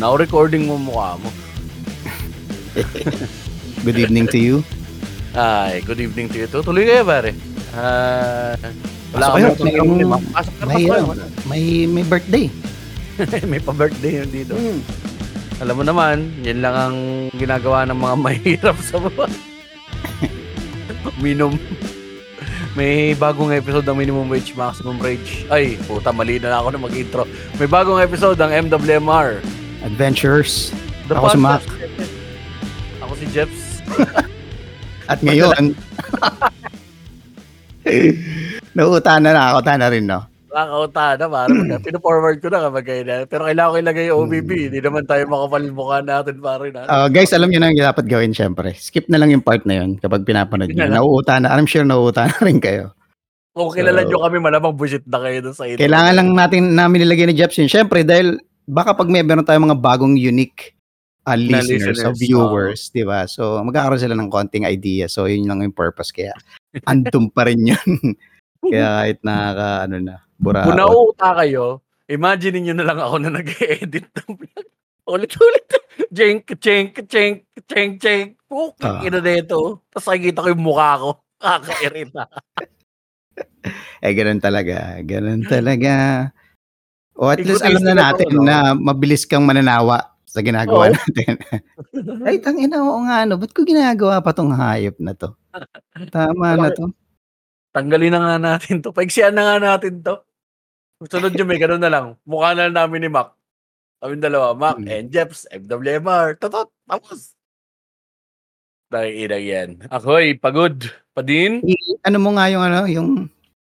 Now recording mo mukha mo. Good evening to you. Ay, good evening to you too. Tuloy kayo pare. Ah, wala Pasok kayo. Pasok ka, May, pasok ano, may, may birthday. May pa-birthday yun dito. Hmm. Alam mo naman, yan lang ang ginagawa ng mga mahirap sa buwan. Minimum. May bagong episode ng Minimum Wage Maximum Rage. Ay, puta, mali na ako na mag-intro. May bagong episode ng MWMR. Adventures. The Ako si Mac. Ako si Jeps. At ngayon, nauutan na na rin, no? Nakakauta na, parang pino-forward ko na kapag kayo na. Pero kailangan ko ilagay yung OBB. Hmm. Hindi naman tayo makapalmukha natin, pare na. Uh, guys, alam niyo na yung dapat gawin, syempre. Skip na lang yung part na yun kapag pinapanood lang. Nauuta na. I'm sure nauuta na rin kayo. Kung kilala So- nyo kami, malamang bullshit na kayo dun sa intro. Kailangan lang natin namin nilagay ni Jeps yun. Syempre, dahil baka pag may meron tayong mga bagong unique uh, listeners, o listeners, viewers, di ba? So, magkakaroon sila ng konting idea. So, yun lang yung purpose. Kaya, andun pa rin yun. Kaya kahit nakaka, ano na, bura. Kung nauuta kayo, imagine niyo na lang ako na nag-edit ng vlog. Ulit-ulit. Jenk, jenk, jenk, jenk, jenk. Ah. Puking ina nito. Tapos nakikita ko yung mukha ko. Kakairita. Eh, ganun talaga. Ganun talaga. O at least alam na natin to, no? na mabilis kang mananawa sa ginagawa Oo. natin. Ay, tangina oo nga, ano, ba't ko ginagawa pa tong hayop na to? Tama na to. Tanggalin na nga natin to. Paiksiyan na nga natin to. Sunod nyo, may ganun na lang. Mukha na lang namin ni Mac. Kami dalawa, Mac Hmm. and Jeps, FWMR. Totot, tapos. Nakikinag yan. Ako'y pagod. Padin? Ano mo nga yung ano, yung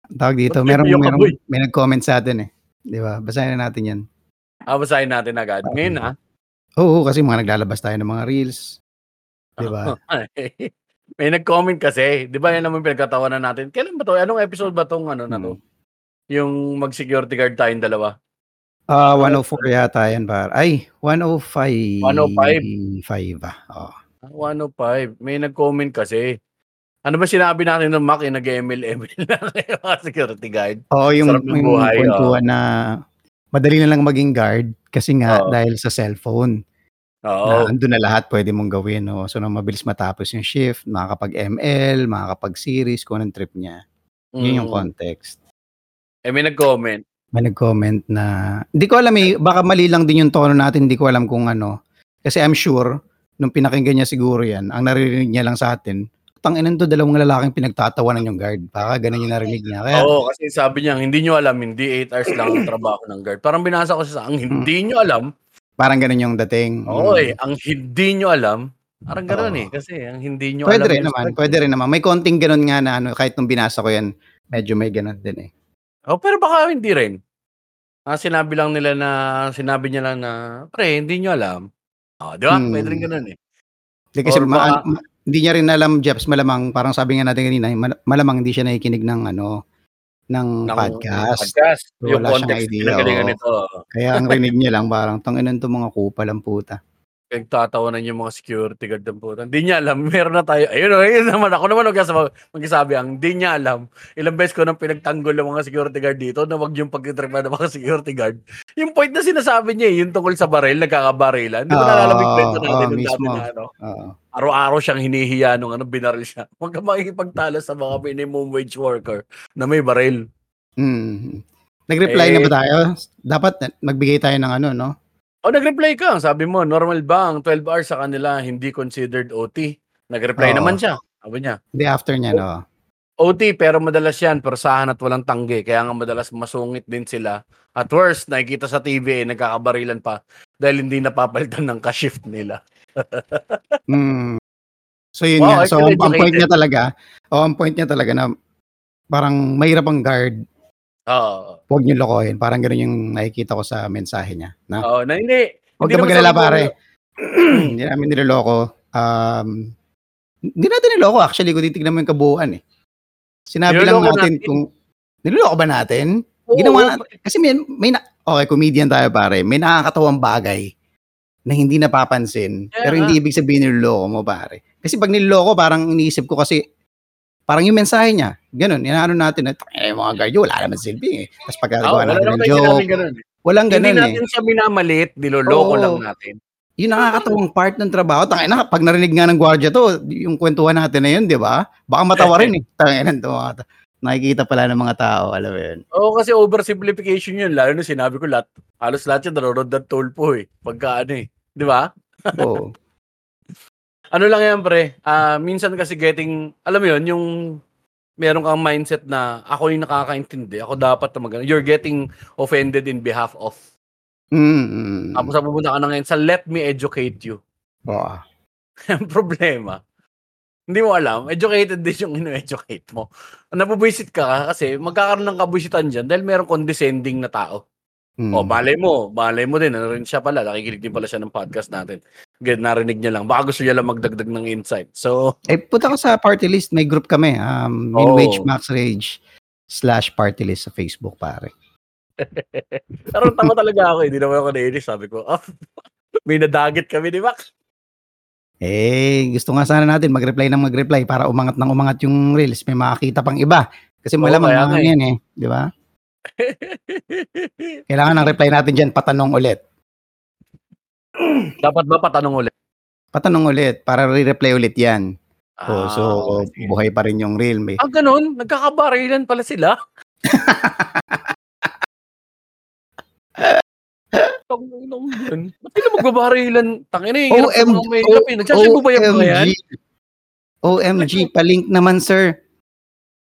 tawag dito, Ba't meron, yung meron, kaboy? may nag-comment sa atin eh. Di ba? Basahin na natin yan. Ah, basahin natin agad. Ngayon, ha? Oo, kasi mga naglalabas tayo ng mga reels. Di ba? May nag-comment kasi, di ba yan naman pinagkatawanan natin. Kailan ba to? Anong episode ba tong ano na to? Hmm. Yung mag-security guard tayong dalawa. Ah, 104 yata yan par. Ay, 105. 105. 5 ah. Oh. 105. May nag-comment kasi. Ano ba sinabi natin ng Mac yung nag-ML-ML yung mga security guard? Oo, yung, Sarap ng yung buhay, kwentuhan na madali na lang maging guard kasi nga Oo. dahil sa cellphone. Oo. Na andun na lahat pwede mong gawin. No? So, nang mabilis matapos yung shift, makakapag-ML, makakapag-series, kung anong trip niya. Yun yung Mm. context. Eh, may nag-comment. May nag-comment na, hindi ko alam eh, baka mali lang din yung tono natin, hindi ko alam kung ano. Kasi I'm sure, nung pinakinggan niya siguro yan, ang naririnig niya lang sa atin, tanginan to, dalawang lalaking pinagtatawanan yung guard. Baka ganun yung narinig niya. Kaya, Oo, kasi sabi niya, hindi nyo alam, hindi 8 hours lang ang trabaho ng guard. Parang binasa ko siya sa, ang hindi nyo alam, parang ganun yung dating. oo eh, ang hindi nyo alam, parang gano'n Oo. eh, kasi ang hindi nyo Pwede alam. rin naman, pwede rin naman. May konting ganun nga na ano, kahit nung binasa ko yan, medyo may ganun din eh. Oh, pero baka hindi rin. Ah, sinabi lang nila na, sinabi niya lang na, pre, hindi nyo alam. Oh, di ba? Hmm. Pwede rin gano'n eh. Hindi kasi Or ma- baka- ma- hindi niya rin alam, Jeps, malamang, parang sabi nga natin kanina, mal- malamang hindi siya nakikinig ng ano, ng, Ng podcast. Podcast. So, yung wala siyang context, idea, pinagalingan oo. nito. Kaya ang rinig niya lang, parang, tanginan to mga kupal ang puta. Nagtatawanan yung mga security guard ng puta. Hindi niya alam. Meron na tayo. Ayun, ayun naman. Ako naman magsasabi, magsasabi ang hindi niya alam. Ilang beses ko nang pinagtanggol ng mga security guard dito na wag yung pagkitripan ng mga security guard. Yung point na sinasabi niya, eh, yung tungkol sa baril, nagkakabarilan. Di ba Oo, nalalamig kwento natin oo, yung dati mismo. na ano? Oo. Araw-araw siyang hinihiya nung ano, binaril siya. Huwag ka makikipagtalo sa mga minimum wage worker na may baril. Mm. Nag-reply na Eh, ba tayo? Dapat na- magbigay tayo ng ano, no? O, nag-reply ka. Sabi mo, normal ba ang 12 hours sa kanila hindi considered OT? Nag-reply Oo. naman siya. Sabi niya, Hindi after niya, no? OT pero madalas yan, persahan at walang tanggi. Kaya nga madalas masungit din sila. At worst, nakikita sa TV, eh, nagkakabarilan pa dahil hindi napapalitan ng ka-shift nila. Mm. So yun Wow, nga. So ang, ang point educated. niya talaga, oh, ang point niya talaga na parang mahirap ang guard, Oo. huwag niyo lokohin. Parang gano'n yung nakikita ko sa mensahe niya. Na, Oo, na hindi. huwag ka magalala pare. hindi namin niloloko. Um, hindi natin niloloko actually kung titignan mo yung kabuuan eh. Sinabi lang Niloloko natin, natin. kung niloloko ba natin? Oo, Ginawa natin. Kasi may, may na, okay, comedian tayo pare. May nakakatawang bagay na hindi napapansin. Kaya pero hindi ibig sabihin niloloko mo pare. Kasi pag niloloko, parang iniisip ko kasi Parang yung mensahe niya, ganun, inaano natin, na, eh, mga guard yun, wala naman silbi eh. Tapos pagkagawa natin ng joke, sinabing ganun. eh. walang Hindi ganun eh. natin siya minamalit, niloloko lang natin. Yung nakakatawang part ng trabaho, tangina, pag narinig nga ng gwardiya to, yung kwentuhan natin na yun, di ba? Baka matawa rin eh. Mga to. Nakikita pala ng mga tao, alam mo yun. Oo, kasi oversimplification yun. Lalo na sinabi ko lahat, halos lahat yun nanonood ng tulpo eh. Pagka ano eh. Di ba? Oo. Ano lang yan, pre. Ah, minsan kasi getting, alam mo yun, yung meron kang mindset na ako yung nakakaintindi. Ako dapat na mag You're getting offended in behalf of. Mm. Tapos pupunta ka na ngayon sa let me educate you. Ang problema, hindi mo alam, educated din yung ino-educate mo. Nabubuisit ka kasi magkakaroon ng kabuisitan dyan dahil meron condescending na tao. Mm. O, malay mo, malay mo din, ano rin siya pala, nakikinig din pala siya ng podcast natin. Good, narinig niya lang. Baka gusto niya lang magdagdag ng insight. So, Eh, punta ka sa party list, may group kami. Um, Oo. Minwage Max Rage slash party list sa Facebook, pare. pero tama talaga ako, hindi naman ako nainis. Sabi ko, oh, may nadagit kami ni Max. Eh, gusto nga sana natin mag-reply ng mag-reply para umangat ng umangat yung reels. May makakita pang iba. Kasi malamang kaya mga nga eh. yan eh. Di ba? Kailangan ng reply natin dyan, patanong ulit. Dapat ba patanong ulit? Patanong ulit para re-reply ulit yan. Oh, so, Ah, sige. buhay pa rin yung reel. May, Ah, ganun? Nagkakabarilan pala sila? Tanginang yun. Ba't sila magbabarilan? Tangina yung hirap sa mga may hirap eh. Nagsasyabu ba yan? OMG, palink naman, sir.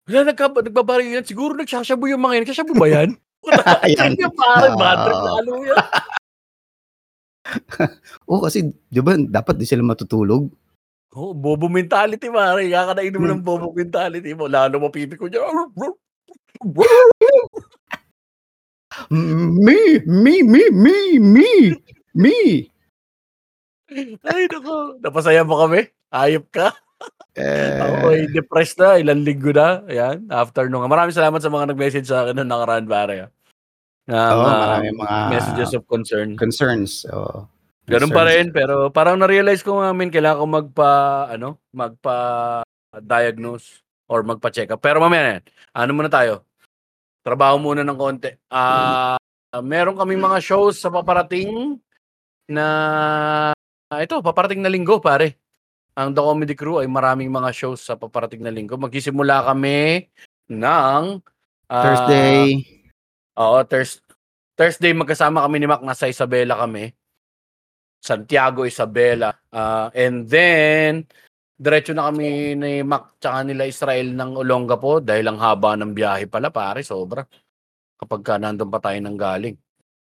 Wala, nagka, nagbabarilan. Siguro nagsasyabu yung mga yan. Nagsasyabu ba yan? Ayan. Yan pare, bad trip Ah. lalo yan. Oo, kasi, di ba, dapat di sila matutulog. Oh, bobo mentality, pare. Kakanainin mo ng bobo mentality mo. Lalo mapipi ko dyan. Me, me, me, me, me, me. Ay, nako. Napasaya mo kami? Ayop ka? Eh, Ako ay depressed na. Ilang linggo na. Ayan. After nung. Maraming salamat sa mga nag-message sa akin noong nakaraan, pare. Ng, Oo, ah, maraming mga messages of concern. concerns. Oh, Ganun pa rin, pero parang na-realize ko nga, min, kailangan ko magpa, ano, magpa-diagnose or magpa-check up. Pero mamaya yan. Ano muna tayo? Trabaho muna ng konti. Ah, meron kaming mga shows sa paparating na ito, paparating na linggo, pare. Ang The Comedy Crew ay maraming mga shows sa paparating na linggo. Magsisimula kami ng ah, Thursday. Oo, Thurs Thursday magkasama kami ni Mac, nasa Isabela kami. Santiago, Isabela. Ah, and then, diretso na kami ni Mac tsaka nila Israel ng Olongapo dahil ang haba ng biyahe pala, pare, sobra. Kapag ka nandun pa tayo nang galing.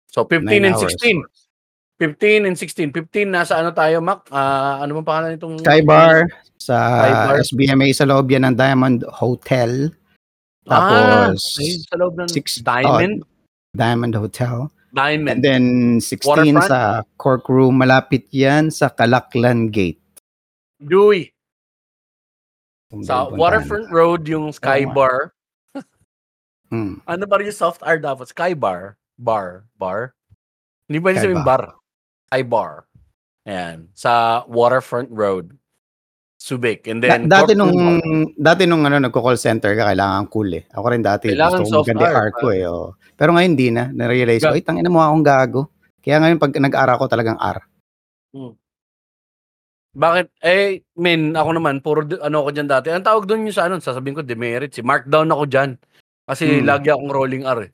So, 15 Nine and hours. 16. 15 and 16. 15, nasa ano tayo, Mac? Ah, ano bang pangalan nitong... Skybar sa Skybar. SBMA sa loob yan ng Diamond Hotel. Ah, Tapos, ayun, sa loob ng six- Diamond. Diamond Hotel. Diamond. And then 16 Waterfront? sa Cork Room. Malapit yan sa Kalaklan Gate. Dewey. Sa. Waterfront Road, yung Skybar. Hmm. Ano ba rin yung soft R dapat? Sky bar? Bar? Bar? Hindi ba yung Sky bar? Sky bar. Ayan. Sa Waterfront Road. Subic. And Da- then, dati Cork nung Room. dati nung ano nagko-call center ka kailangan cool eh. Ako rin dati Kailangan gusto ko maganda R ko eh. oh. Pero ngayon di na. Na-realize ko, ay tangina mo akong gago. Kaya ngayon pag nag-ara ko talagang R. Bakit? Eh, min, ako naman, puro ano ako dyan dati. Ang tawag doon yung sa ano, sasabihin ko, demerit. Si markdown ako dyan. Kasi Hmm. lagi akong rolling R eh.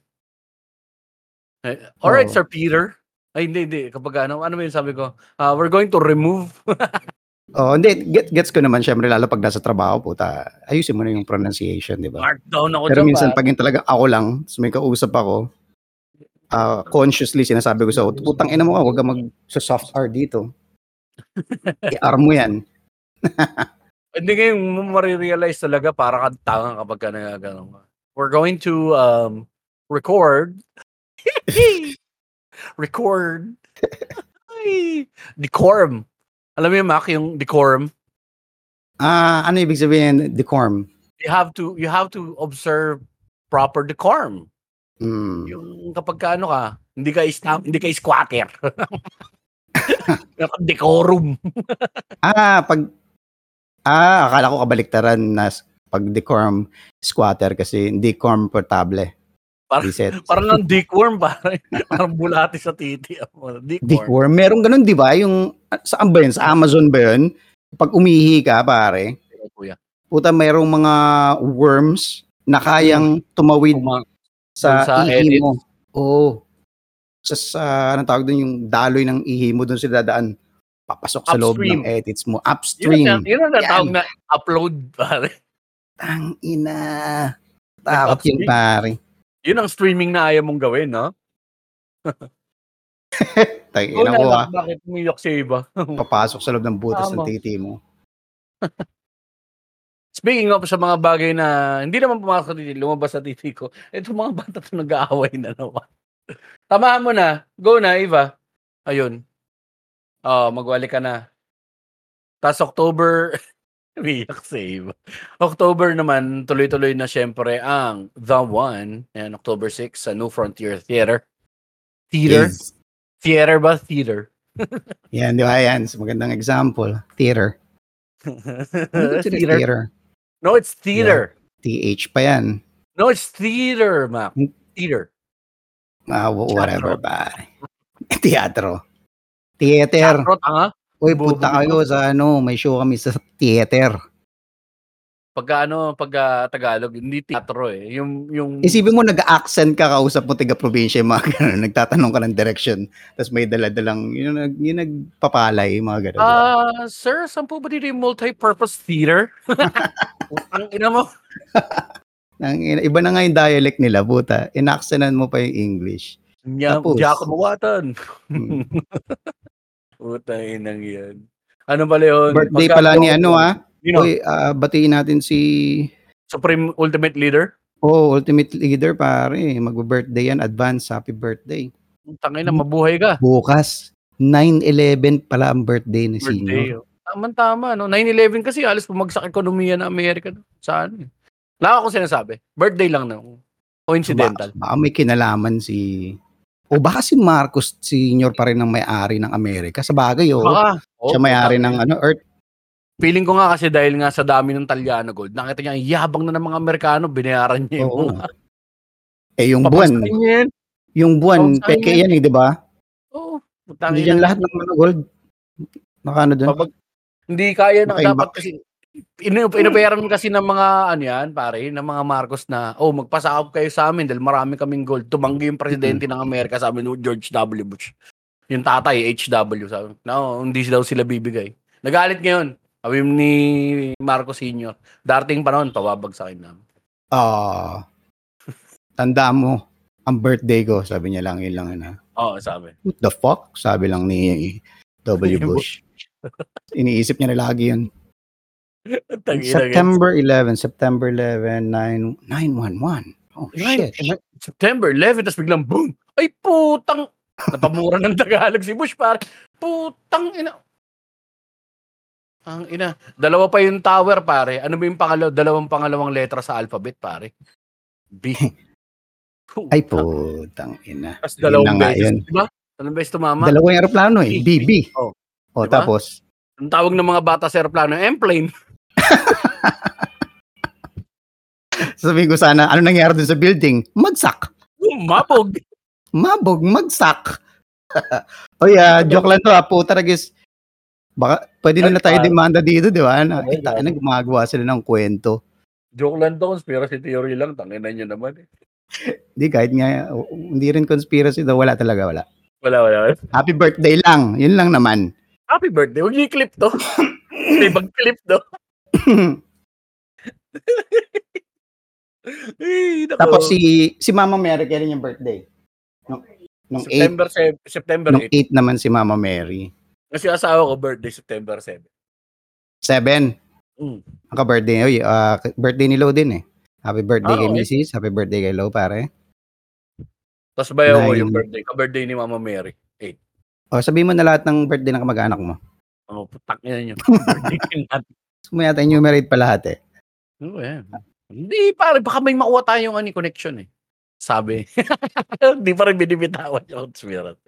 eh Alright, Oo. Sir Peter. Ay, hindi, hindi. Kapag ano, ano ba yung sabi ko? Ah, we're going to remove. Oh, hindi get, gets ko naman syempre lalo pag nasa trabaho puta. Ayusin mo na yung pronunciation, 'di ba? markdown ako Pero dyan. minsan pa. pag yung talaga ako lang, tapos may kausap ako, ah, consciously sinasabi ko sa putang ina mo ka, huwag ka mag sa soft R dito. I-R mo yan. Hindi ngayon mo marirealize talaga para kang tanga kapag ka nagagano ka. We're going to um, record. record. Ay, decorum. Alam mo yung Mac, yung decorum? Ah, ano ibig sabihin decorum? You have to you have to observe proper decorum. Hmm. Yung kapag ka ano ka, hindi ka istam, hindi ka squatter. decorum. Ah, pag Ah, akala ko kabaliktaran na pag decorum squatter kasi hindi comfortable. Parang, Reset. parang ang dickworm, parang, parang bulati sa titi. Dickworm. Dickworm. Meron ganun, di ba? Yung, saan ba yun? Sa Amazon ba yun? Pag umihi ka, pare, Kuya. puta, mayroong mga worms na kayang tumawid Uma- sa, sa ihi edit. mo. Oo. Sa, sa, anong tawag doon, yung daloy ng ihi mo doon sila dadaan. Papasok sa loob Upstream. ng edits mo. Yun Upstream. ang, yun ang natawag na upload, pare. Tang ina. Takot yun, Upstream. pare. Yun ang streaming na ayaw mong gawin, no? Tang Oo ina ko na, ah. bakit umiyak si iba? Papasok sa loob ng butas ng Tama. titi mo. Speaking of sa mga bagay na hindi naman pumasok sa titi, lumabas sa titi ko, ito mga bata to nag-aaway na naman. Tamaan mo na. Go na, Eva. Ayun. Oh, magwali ka na. Tapos October, umiyak si Eva. October naman, tuloy-tuloy na syempre ang The One. Ayan, October 6 sa New Frontier Theater. Theater? Is- Theater ba? Theater. Yan, di ba? Yan. Magandang example. Theater. Ano theater. Theater. No, it's theater. TH pa yan. No, it's theater, Mac. Hmm. Theater. Ah, wh- whatever ba. Teatro. Theater. Teatro, tanga. Uy, punta kayo sa ano, may show kami sa theater. Pagka ano, pagka Tagalog, hindi teatro eh. Yung, yung... Isipin mo, nag-accent ka, kausap mo tiga probinsya, mga ganun, nagtatanong ka ng direction, tapos may daladalang, yun, nag, yun nagpapalay, mga ganun. Ah, sir, saan po ba dito yung multi-purpose theater? Ang ina mo. Ang, iba na nga yung dialect nila, buta. Inaccentan mo pa yung English. Nya, Tapos. di ako mawatan. Hmm. Puta inang yan. Ano pala yun? Birthday Pagka- pala ni ano ah. You know, Uy, ah, batiin natin si Supreme Ultimate Leader. Oh, Ultimate Leader pare. Magbe-birthday yan. Advance happy birthday. Tangina, mabuhay ka. Bukas 9/11 pala ang birthday ni Birthday. Sino. oh. Tama-tama, no? 9-11 kasi alas bumagsak ekonomiya ng Amerika. no? Saan? Eh. Wala ako sinasabi. Birthday lang na. Coincidental. Baka, baka may kinalaman si o baka si Marcos Senior pa rin ang may-ari ng Amerika. Sa bagay, oh. Baka. oh, siya may-ari ng ano, Earth. Feeling ko nga kasi dahil nga sa dami ng Talyano Gold, nakita niya, ang yabang na ng mga Amerikano, binayaran niya Oo. yung mga Eh, yung buwan. papasahin niya yan. Yung buwan, Papasahin peke niya. yan eh, di ba? Oo. Hindi yan lahat ng ano, gold. Nakano doon? Pabag, hindi kaya na Baka dapat kasi inabayaran kasi ng mga ano yan, pare, ng mga Marcos na, oh, magpasakop kayo sa amin dahil marami kaming gold. Tumanggi yung presidente ng Amerika, sabi ni George W. Bush. Yung tatay, HW, sabi. No, hindi daw sila bibigay. Nagalit ngayon. Sabi ni Marcos Sr. Darating pa noon, pababagsakin namin. Ah. tanda mo, ang birthday ko, sabi niya lang, yun lang na. Oo, sabi. What the fuck? Sabi lang ni W. Bush. Iniisip niya na lagi yun. September 11, September 11, 9, 911. Oh, shit. September 11, tapos biglang boom! Ay, putang! Napamura ng Tagalog si Bush, pare. Putang ina. Ang ina. Dalawa pa yung tower, pare. Ano ba yung pangalaw, dalawang pangalawang letra sa alphabet, pare? B. Ay, putang ina. Tapos dalawang beses, yun. di ba? Dalawang beses tumama. Dalawa yung aeroplano eh. B. BB. Oh. O, Diba? tapos, Ang tawag ng mga bata sa aeroplano, M-plane. Sabihin ko sana, ano nangyari dun sa building? Magsak. Umabog. Mabog, magsak. o yeah, joke lang to ha. Puta nagis. Baka, pwede na, na tayo pa- demanda dito, di ba? Na, eh, tayo na gumagawa sila ng kwento. Joke lang to, conspiracy theory lang. Tangina nyo naman eh. Di, kahit nga, hindi rin conspiracy daw. Wala talaga, wala. Wala, wala. Happy birthday lang. Yun lang naman. Happy birthday. Huwag niyo i-clip to. May mag-clip to. Ay. Tapos si si Mama Mary, kailan yung birthday? Nung, nung 8. September 7, September Nung 8. 8 naman si Mama Mary. Kasi asawa ko birthday September 7. 7. Mm. Ang ka-birthday. Oy, ah, birthday ni Lo din eh. Happy birthday Ah, kay okay. Mrs. Happy birthday kay Lo, pare. Tapos ko Nine. yung birthday. Ka-birthday ni Mama Mary. 8. O, sabihin mo na lahat ng birthday ng kamag-anak mo. Oh, putak niya yun. birthday natin. Gusto mo yata enumerate pa lahat eh. Oo, yan. Hindi, pare. Baka may makuha tayong ani connection eh. Sabi. Hindi pa rin binibitawan yung conspiracy.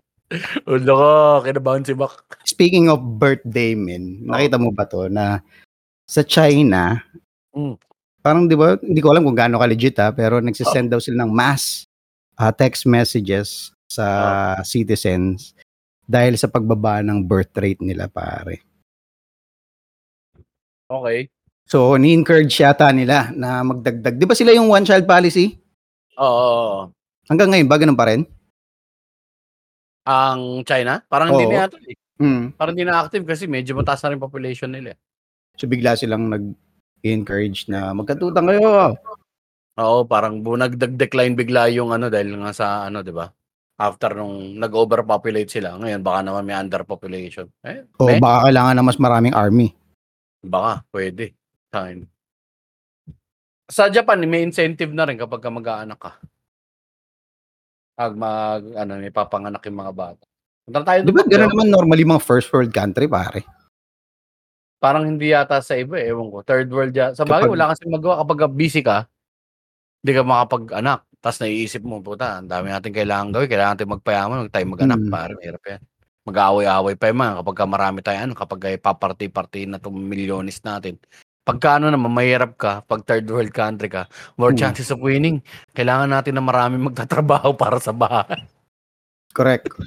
Ulo ko, kinabahan si Mac. Speaking of birthday, men, nakita mo ba to na sa China, Mm. parang 'di ba, hindi ko alam kung gaano ka-legit ah, pero nagse-send daw sila ng mass ah, text messages sa citizens dahil sa pagbaba ng birth rate nila pare. Okay. So, ni-encourage yata nila na magdagdag. 'Di ba sila yung one child policy? Oo. Hanggang ngayon ba ganun pa rin? Ang China? Parang hindi na yata eh. Mm. Parang hindi na active kasi medyo mataas na rin population nila. eh. So bigla silang nag-encourage na magkatutan kayo. Oo, parang bu nagdag-decline bigla yung ano dahil nga sa ano, 'di ba? After nung nag-overpopulate sila, ngayon baka naman may underpopulation. Eh, O may, baka kailangan ng mas maraming army. Baka pwede. Fine. Sa Japan, may incentive na rin kapag ka mag-aanak ka. Pag mag, ano, may papanganak yung mga bata. Punta tayo Di doon. ba gano'n naman normally mga first world country pare? Parang hindi yata sa iba, eh, ewan ko. Third world ya. Sa bagay, Kapag- wala kasi magawa kapag busy ka, hindi ka makapag-anak. Tapos naiisip mo, puta, ang dami natin kailangan gawin. Kailangan natin magpayaman, huwag tayo mag-anak. Mm. Parang hirap yan. Mag-aaway-aaway pa yung kapag ka marami tayo, ano, kapag ay paparty-party na itong milyones natin. Pagka ano naman, mahirap ka, pag third world country ka, more Hmm. chances of winning. Kailangan natin na marami magtatrabaho para sa bahay. Correct.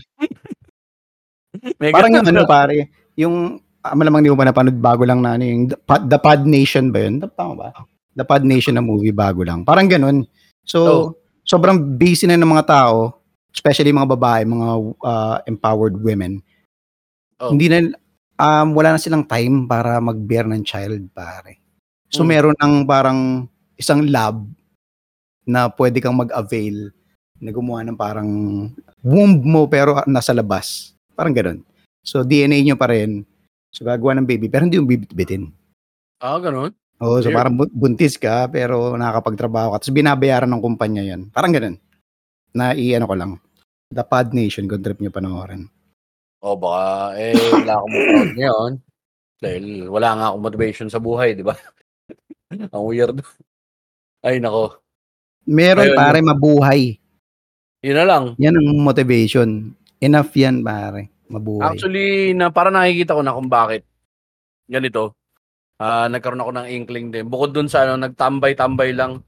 Parang yung ano pare, yung ah, malamang di mo pa napanood bago lang na ano yung The Pod, The Pod Nation ba yun? Tama ba? The Pod Nation na movie bago lang. Parang ganun. So, Oh. sobrang busy na ng mga tao, especially mga babae, mga ah, empowered women. Oh. Hindi na um, wala na silang time para mag-bear ng child, pare. So, Mm. meron ng parang isang lab na pwede kang mag-avail na gumawa ng parang womb mo pero nasa labas. Parang ganun. So, DNA nyo pa rin. So, gagawa ng baby pero hindi yung bibit-bitin. Ah, ganun? Oo, so Weird. parang bu- buntis ka pero nakakapagtrabaho ka. Tapos binabayaran ng kumpanya yan. Parang ganun. Na i-ano ko lang. The Pod Nation, good trip nyo panoorin. O baka, eh, wala akong proud ngayon. Dahil wala nga akong motivation sa buhay, di ba? Ang weird. Ay, nako. Meron Ayun. pare mabuhay. Yun na lang. Yan ang motivation. Enough yan pare. Mabuhay. Actually, na para nakikita ko na kung bakit ganito. Ah, nagkaroon ako ng inkling din. Bukod dun sa ano, nagtambay-tambay lang.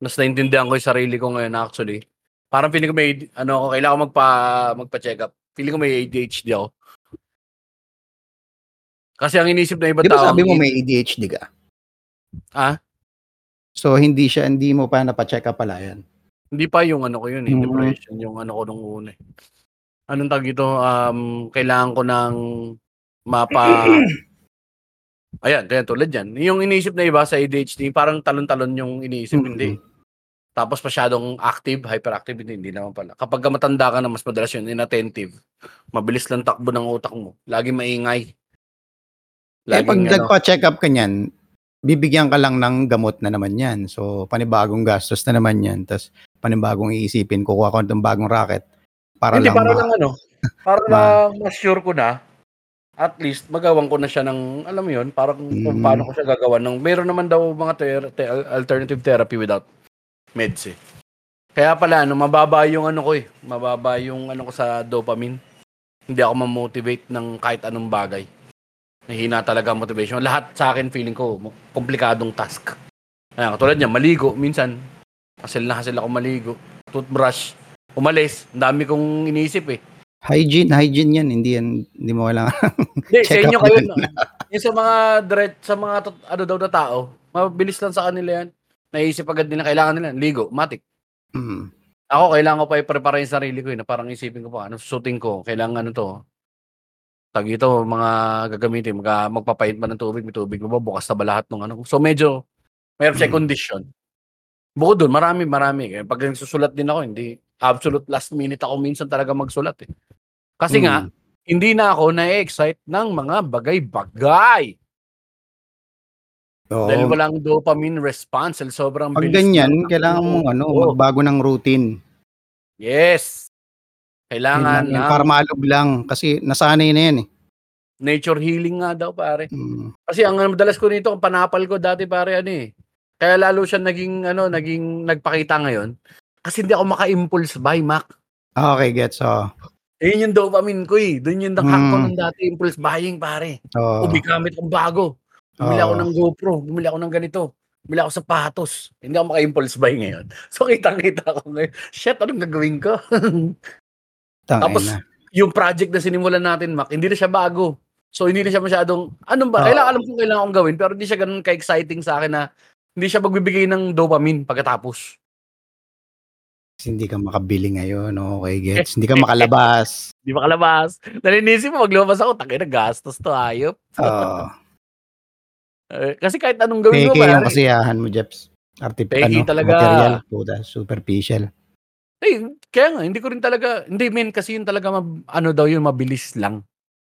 Mas naintindihan ko yung sarili ko ngayon actually. Parang feeling ko may ano ako, kailangan ko magpa magpa-check up. Feeling ko may ADHD ako. Kasi ang inisip na iba Di ba tao, sabi mo may ADHD ka? Ah? So, hindi siya, hindi mo pa napacheck up pala yan. Hindi pa yung ano ko yun eh, Mhm. depression, yung ano ko nung una eh. Anong tag ito, um, kailangan ko ng mapa... Ayan, kaya tulad yan. Yung iniisip na iba sa ADHD, parang talon-talon yung iniisip, Mhm. hindi. Tapos masyadong active, hyperactive, hindi, hindi naman pala. Kapag ka matanda ka na, mas madalas yun, inattentive. Mabilis lang takbo ng utak mo. Lagi maingay. eh, pag ano, nagpa-check up ka niyan, bibigyan ka lang ng gamot na naman yan. So, panibagong gastos na naman yan. Tapos, panibagong iisipin, kukuha ko ng bagong racket. Para hindi, lang para ma- lang ano, para ma- lang mas sure ko na, at least magawan ko na siya ng, alam mo yun, parang kung Mm. paano ko siya gagawa ng, meron naman daw mga ter- te- alternative therapy without meds eh. Kaya pala, ano, mababa yung ano ko eh, mababa yung ano ko sa dopamine. Hindi ako ma-motivate ng kahit anong bagay. Nahina talaga motivation. Lahat sa akin feeling ko, komplikadong task. Ayan, katulad niya, maligo, minsan, hasil na hasil ako maligo. Toothbrush, umalis, ang dami kong iniisip eh. Hygiene, hygiene yan. Hindi yan, hindi mo kailangan. Hindi, sa Check inyo kayo, yung sa mga direct, sa mga ano daw na tao, mabilis lang sa kanila yan. Naisip agad nila, kailangan nila, ligo, matik. Mm. Ako, kailangan ko pa i-prepare yung sarili ko, eh, na parang isipin ko pa, ano susuting ko, kailangan ano to. Tag ito, mga gagamitin, mag, magpapaint ba ng tubig, may tubig ba, bukas na ba lahat ng ano. So medyo, mayroon siya Mm. condition. Bukod doon, marami, marami. Kaya pag nagsusulat din ako, hindi, absolute last minute ako minsan talaga magsulat eh. Kasi nga, Mm. hindi na ako na-excite ng mga bagay-bagay. Oo. Dahil walang dopamine response. Dahil sobrang Pag bilis ganyan, ng- kailangan mong ano, Oo. magbago ng routine. Yes. Kailangan lang yan, na para maalog lang. Kasi nasanay na yan eh. nature healing nga daw pare. Mm. Kasi ang madalas ko nito, ang panapal ko dati pare ano eh. Kaya lalo siya naging ano, naging nagpakita ngayon. Kasi hindi ako maka-impulse buy, Mac. Okay, gets. Oh. Ayun yung dopamine ko eh. Doon yung nakak ko Mm. ng dati impulse buying pare. Oh. O gamit kong bago. Bumili ako ng GoPro, bumili ako ng ganito. bili ako sapatos. Hindi ako maka-impulse buy ngayon. So, kitang-kita ko ngayon, shit, anong gagawin ko? Tapos, yung project na sinimulan natin, Mac, hindi na siya bago. So, hindi na siya masyadong, anong ba? Oo. Kailangan, alam kong kailangan kong gawin, pero hindi siya ganun ka-exciting sa akin na hindi siya magbibigay ng dopamine pagkatapos. hindi ka makabili ngayon. Okay, gets. Hindi ka makalabas. Di ba kalabas? Nalinisip mo, maglabas ako, takay na gastos to, ayop. Oo. Eh, kasi kahit anong gawin mo, Peke yung pare, kasiyahan mo, Jeps. Artip, Peke ano, talaga. material. Puta, superficial. Eh, kaya nga, hindi ko rin talaga, hindi men, kasi yun talaga, mab- ano daw yun, mabilis lang.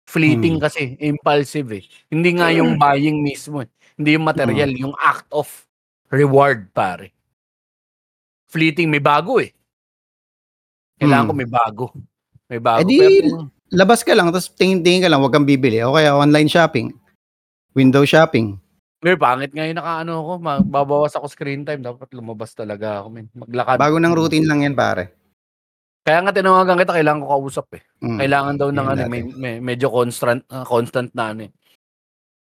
Fleeting Hmm. kasi, impulsive eh. Hindi nga yung buying mismo eh. Hindi yung material, Hmm. yung act of reward, pare. Fleeting, may bago eh. Kailangan Hmm. ko may bago. May bago. Eh di, Pero, Labas ka lang, tapos tingin-tingin ka lang, huwag kang bibili. O kaya online shopping. Window shopping. Ngayon, pangit nga yung nakaano ako, mababawas ako screen time, dapat lumabas talaga ako, men. Maglakad. Bago ng routine lang yan, pare. Kaya nga tinawagan kita, kailangan ko kausap eh. Mm. Kailangan daw ng ano, natin. may, may, medyo constant ah, constant na ano eh.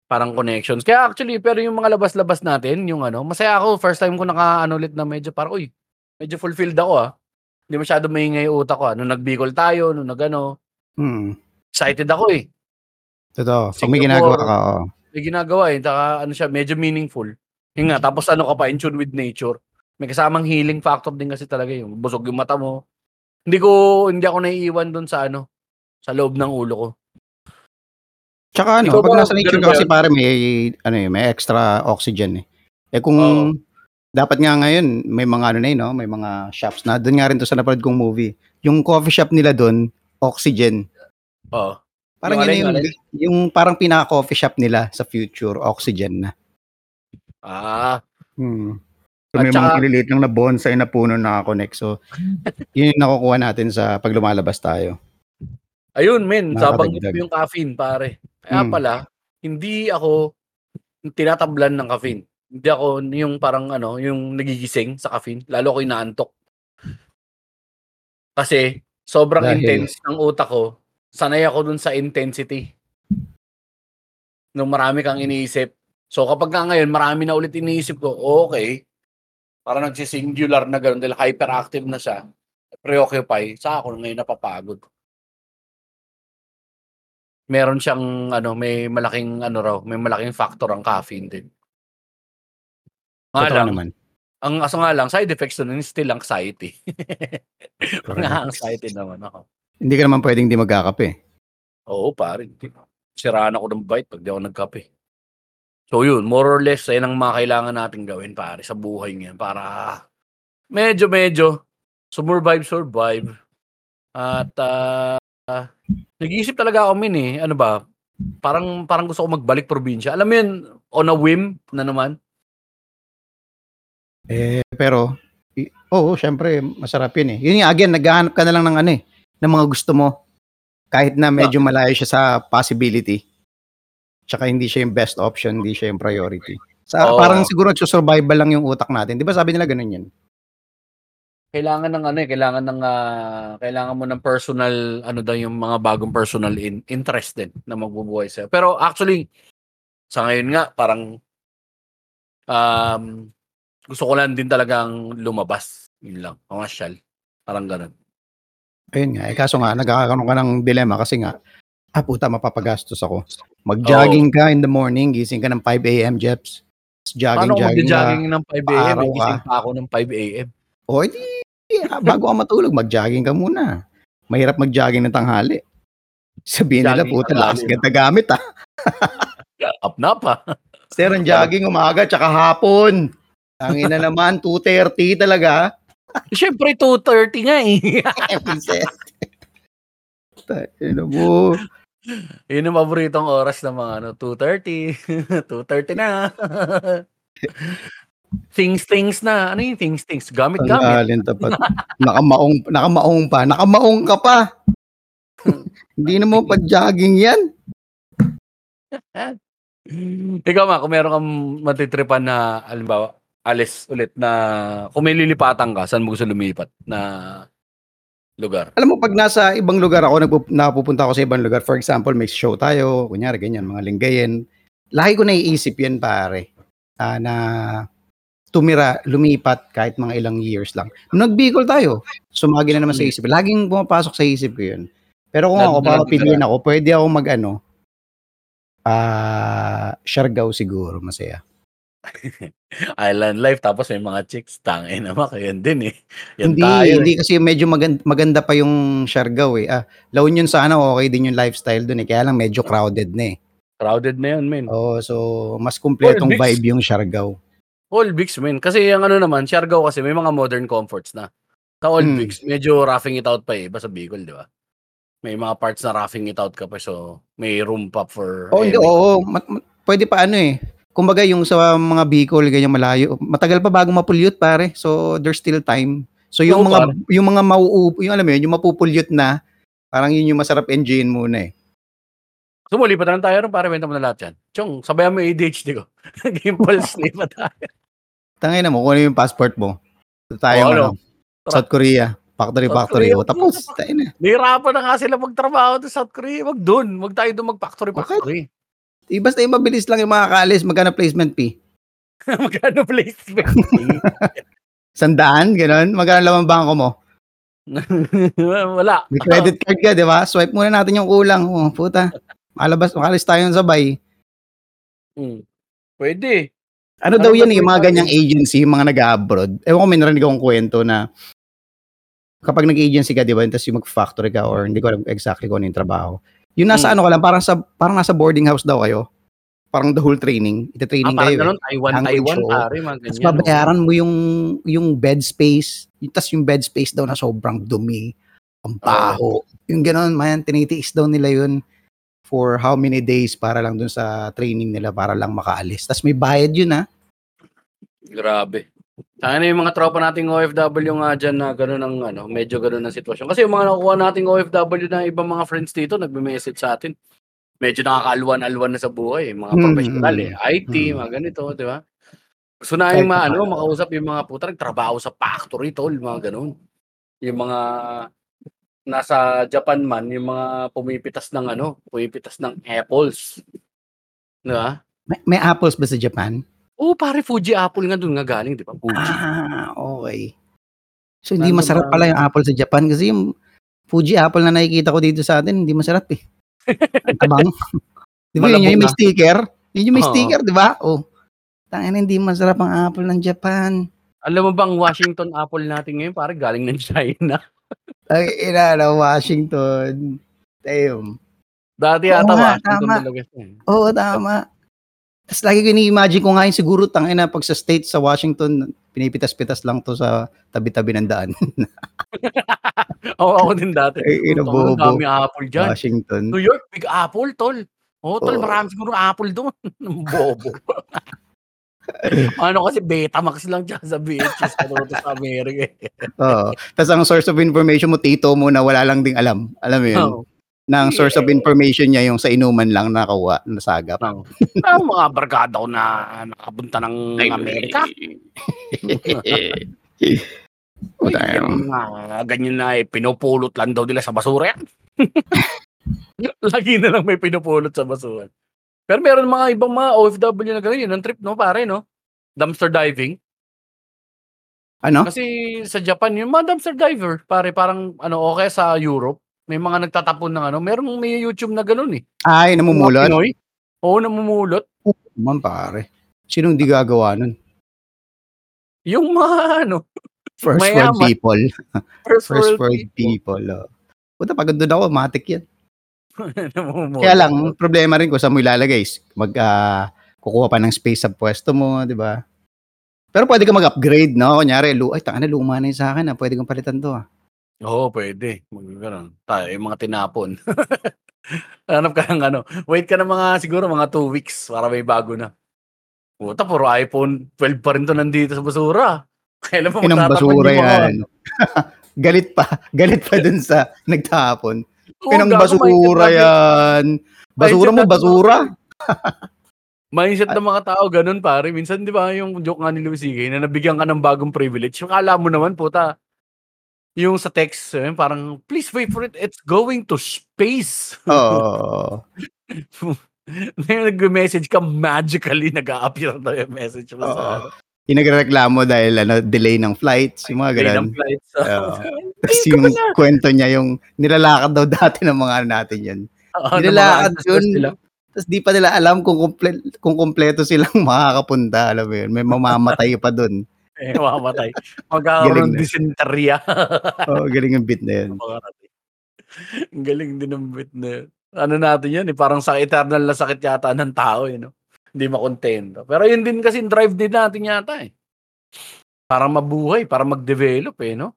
Parang connections. Kaya actually, pero yung mga labas-labas natin, yung ano, masaya ako. First time ko naka ano ulit na medyo parang, uy, medyo fulfilled ako ah. Hindi masyado maingay utak ko ah. Nung nag-Bicol tayo, nung nag-ano, Mm. excited ako eh. Totoo. Pag may ginagawa ka, oo. May ginagawa eh. Taka, ano siya, medyo meaningful. Yun nga, tapos ano ka pa, in tune with nature. May kasamang healing factor din kasi talaga yung busog yung mata mo. Hindi ko, hindi ako naiiwan dun sa ano, sa loob ng ulo ko. Tsaka ano, Ikaw pag ba, nasa nature ka kasi pare may, ano eh, may extra oxygen eh. Eh kung, Oo. dapat nga ngayon, may mga ano na yun, no? may mga shops na. Doon nga rin to sa napanood kong movie. Yung coffee shop nila doon, oxygen. Oo. Parang Yung yun alin, yung, yung parang pinaka-coffee shop nila sa future, oxygen na. Ah, Hmm. So may saka- mga maliliit lang na bonsai na puno na connect. So, yun yung nakukuha natin sa pag lumalabas tayo. Ayun, men, Nakakadagdag. mo yung caffeine, pare. Kaya Mm. pala, hindi ako tinatablan ng caffeine. Hindi ako yung parang ano, yung nagigising sa caffeine. Lalo ko inaantok. Kasi, sobrang Dahil- intense ng utak ko. Sanay ako dun sa intensity. Nung marami kang iniisip. So, kapag nga ngayon, marami na ulit iniisip ko, okay. Parang nagsisingular na gano'n dahil hyperactive na siya. Preoccupy. Sa ako ngayon napapagod meron siyang ano, may malaking ano raw, may malaking factor ang caffeine din. Nga Totoo lang, naman. ang aso nga lang, side effects nun is still anxiety. Nga anxiety naman ako. Hindi ka naman pwedeng di magkakape. Oo, pare. Siraan ako ng bite pag di ako nagkape. So yun, more or less, yan ang mga kailangan natin gawin, pare, sa buhay ngayon. Para medyo, medyo, survive, survive. At ah, nag-iisip talaga ako min eh. Ano ba? Parang parang gusto ko magbalik probinsya. Alam mo yun, on a whim na naman. Eh, pero, oo, syempre, masarap yun eh. Yun nga, again, naghahanap ka na lang ng ano eh, ng mga gusto mo. Kahit na medyo malayo siya sa possibility. Tsaka hindi siya yung best option, hindi siya yung priority. Sa, Oo. Parang siguro survival lang yung utak natin. Di ba sabi nila ganun yun? Kailangan ng ano eh, kailangan ng ah, kailangan mo ng personal ano daw yung mga bagong personal in, interest din na magbubuhay sa'yo. Pero actually sa ngayon nga parang um gusto ko lang din talagang lumabas. Yun lang, pamasyal. Parang ganun. Ayun nga. Eh, kaso nga, nagkakaroon ka ng dilema kasi nga, ah puta, mapapagastos ako. Mag-jogging ka in the morning, gising ka ng 5 a.m., Jeps. Jogging, Paano kung jogging mag-jogging ng 5 a.m. paaraw Eh, ka. gising pa ako ng 5 a.m. O, edi, ah, bago ka matulog, mag-jogging ka muna. Mahirap mag-jogging ng tanghali. Sabihin nila, Jogging puta, tanghali, lakas ganda gamit ah. Up na pa. Sir, ang jogging umaga tsaka hapon. Ang ina naman, 2.30 talaga. Siyempre 2:30 nga eh. Ano mo? Yun ang paboritong oras ng mga ano, 2.30. 2.30 na. things, things na. Ano yung things, things? Gamit, gamit. Tanggalin tapat. Nakamaong, nakamaong pa. Nakamaong ka pa. Hindi na mo pag-jogging yan. Ikaw ma, kung meron kang matitripan na, alimbawa, alis ulit na, kung may lilipatan ka, saan mo gusto lumipat na lugar? Alam mo, pag nasa ibang lugar ako, nagpup- napupunta ako sa ibang lugar, for example, may show tayo, kunyari, ganyan, mga linggayen, lagi ko naiisip yan, pare, ah, na tumira, lumipat kahit mga ilang years lang. Nung nag-Bicol tayo, sumagi na naman sa Hmm. isip. Laging pumapasok sa isip ko yun. Pero kung ako, papapiliin ako, pwede ako mag ano, ah, Siargao siguro, masaya. Island life tapos may mga chicks. Tangin naman, kaya din eh. Yan hindi, tayo. hindi eh. kasi medyo maganda, maganda pa yung Siargao eh. Ah, La Union sana okay din yung lifestyle dun eh. Kaya lang medyo crowded na eh. Crowded na yun, men. Oh, so mas kumpletong vibe yung Siargao. All Bigs, men. Kasi yung ano naman, Siargao kasi may mga modern comforts na. Sa All Hmm. Bigs, medyo roughing it out pa eh. Iba sa Bicol, di ba? May mga parts na roughing it out ka pa. So, may room pa for... Oh, hindi, oo. Ma- ma- pwede pa ano eh. Kumbaga yung sa mga Bicol, ganyan malayo. Matagal pa bago mapulyot pare. So there's still time. So yung mga pare. yung mga mau yung alam mo yun, yung mapupulyot na, parang yun yung masarap engine muna eh. So, muli pa lang tayo rin para benta mo na lahat yan. Chong, sabayan mo yung ADHD ko. Game pulse, lipat tayo. Tangay na mo kung ano yung passport mo. So, tayo Oo, ano, ano? South Korea. Factory, South factory. Korea. O, tapos, tayo na. Nahirapan na nga sila magtrabaho sa South Korea. Wag doon. Wag tayo doon mag-factory, Okay. Eh, basta yung mabilis lang yung mga kaalis, magkano placement fee? Magkano placement? Sandaan, gano'n? Magkano laman bangko mo? Wala. May credit card ka, di ba? Swipe muna natin yung kulang. Oh, puta. Makalabas, makalis tayo ng sabay. Hmm. Pwede. Ano, Ano daw yan, eh, yung mga ganyang agency, yung mga nag-abroad. Ewan ko, may narinig akong kwento na kapag nag-agency ka, di ba, tapos yung mag-factory ka or hindi ko alam exactly kung ano yung trabaho. Yung nasa Hmm. ano ka lang, parang, sa, parang nasa boarding house daw kayo. Parang the whole training. Ah, Ita-training parang kayo. eh. ganun, Taiwan, Taiwan, pare, mga Tapos ganyan. oh. babayaran mo yung yung bed space. Yung, tas yung bed space daw na sobrang dumi. Ang baho. Yung gano'n, man, tinitiis daw nila yun for how many days para lang dun sa training nila para lang makaalis. Tapos may bayad yun ah. Grabe. Sana yung mga tropa nating OFW nga dyan na gano'n ang ano, medyo gano'n ang sitwasyon. Kasi yung mga nakuha nating OFW na ibang mga friends dito, nagme-message sa atin. Medyo nakakaalwan-alwan na sa buhay. Mga Hmm. professional eh. IT, Hmm. mga ganito, di ba? Gusto na yung mga ano, makausap yung mga puta, nagtrabaho sa factory, tol, mga gano'n. Yung mga nasa Japan man, yung mga pumipitas ng ano, pumipitas ng apples. Di ba? May, may apples ba sa Japan? Oo, pare, Fuji apple nga doon nga galing, di ba? Fuji. Ah, okay. So hindi Random masarap na- pala yung apple sa Japan kasi yung Fuji apple na nakikita ko dito sa atin, hindi masarap eh. Ang tabang. di ba yun, yung may sticker? Yun yung may Oo. sticker, di ba? Oh. Tangin hindi masarap ang apple ng Japan. Alam mo bang Washington apple natin ngayon, pare, galing ng China. Ay, ina na, Washington. Damn. Dati Oo ata nga, Washington tama. talaga siya. eh. Oo, tama. Tapos lagi ko ni-imagine ko nga yun siguro, tangin na pag sa States, sa Washington, pinipitas-pitas lang to sa tabi-tabi ng daan. Oo, ako din dati. Ay, ina, Puta, Ang dami apple dyan. Washington. New York, big apple, tol. Oh, tol, Oo. marami siguro apple doon. Bobo. ano kasi Betamax lang dyan sa VHS kanuto sa Amerika. Oo. Tapos ang source of information mo, tito mo na wala lang ding alam. Alam mo yun? Oo. Na ang source of information niya yung sa inuman lang nakakuha, nasagap. Oo. Ang mga barkada ko na nakapunta ng Amerika. Oh, Uy, yung mga ganyan na eh, pinupulot lang daw nila sa basura yan. Lagi na lang may pinupulot sa basura. Pero meron mga ibang mga OFW na gano'n, yun ang trip, no, pare, no? Dumpster diving. Ano? Kasi sa Japan, yung mga dumpster diver, pare, parang, ano, okay sa Europe, may mga nagtatapon ng ano, merong may YouTube na gano'n eh. Ay, namumulot. Pinoy. Oo, namumulot. Man, pare. Sinong di gagawa nun? Yung mga, ano, First world Mayaman. people. first, First world, world people. Oh. Puta, pagod doon ako, matik yan. Kaya lang, problema rin kung saan mo ilalagay. Mag, ah, kukuha pa ng space sa pwesto mo, di ba? Pero pwede ka mag-upgrade, no? Kunyari, lu ay, tanga na, luma na yun sa akin, ah. pwede kong palitan to. Ah. Oo, pwede. Magkakaroon. Tayo, yung mga tinapon. Hanap ka ng ano. Wait ka ng mga, siguro, mga two weeks para may bago na. Puta, puro iPhone 12 pa rin to nandito sa basura. Kailan mo Inang magtatapon basura yung mga- yan. galit pa. Galit pa dun sa nagtapon. Oo, Inang gago, basura natin- yan. Basura mo, basura. Mindset ng mga tao, ganun pare. Minsan, di ba, yung joke nga ni Louis C.K. na nabigyan ka ng bagong privilege. Yung kala mo naman, puta, yung sa text, eh, parang, please wait for it, it's going to space. Oo. Nag-message ka, magically nag-a-appear na yung message mo sa ano. Yung nagreklamo dahil ano, delay ng flights, yung mga Delay ganun. ng flights. Oo. Tapos yung kwento niya, yung nilalakad daw dati ng mga ano natin yan. Oo, Nilalakad yun. Tapos di pa nila alam kung, komple- kung kompleto silang makakapunta. Alam mo yun, may mamamatay pa dun. Eh, mamamatay. Magkakaroon Galing na. dysenteria. Oh, galing yung bit na. Ang galing din ng bit na yun. Ano natin yan, eh, parang sa eternal na sakit yata ng tao, eh, no? Hindi makontento. Pero yun din kasi drive din natin yata, eh. Para mabuhay, para mag-develop, eh, no?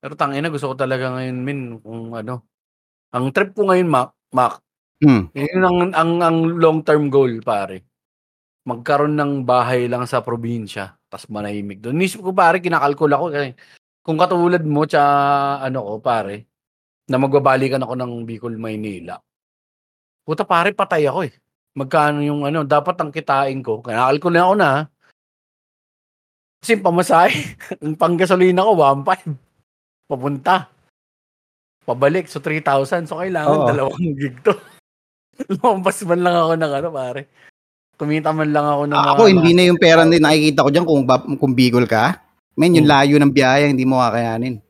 Pero tangina, gusto ko talaga ngayon, min, kung ano. Ang trip ko ngayon, Mac, Mac, Hmm. yun ang, ang, ang long-term goal, pare. Magkaroon ng bahay lang sa probinsya, tas manahimik doon. Nisip ko, pare, kinakalkul ako. Kasi, kung katulad mo, tsa, ano ko, pare, na magbabalikan ako ng Bicol, Maynila. Puta, pare, patay ako, eh. Magkano yung, ano, dapat ang kitain ko. Kinakalkul na ako na. Kasi pamasahe, ang panggasolina ko, 1.5. Papunta. Pabalik, so 3,000. So, kailangan Oo. dalawang gig to. Lumabas man lang ako ng ano, pare. Kumita man lang ako ng Ako, hindi na yung pera na nakikita ko dyan kung, kung Bicol ka. Men, yung Hmm. layo ng biyaya, hindi mo kakayanin.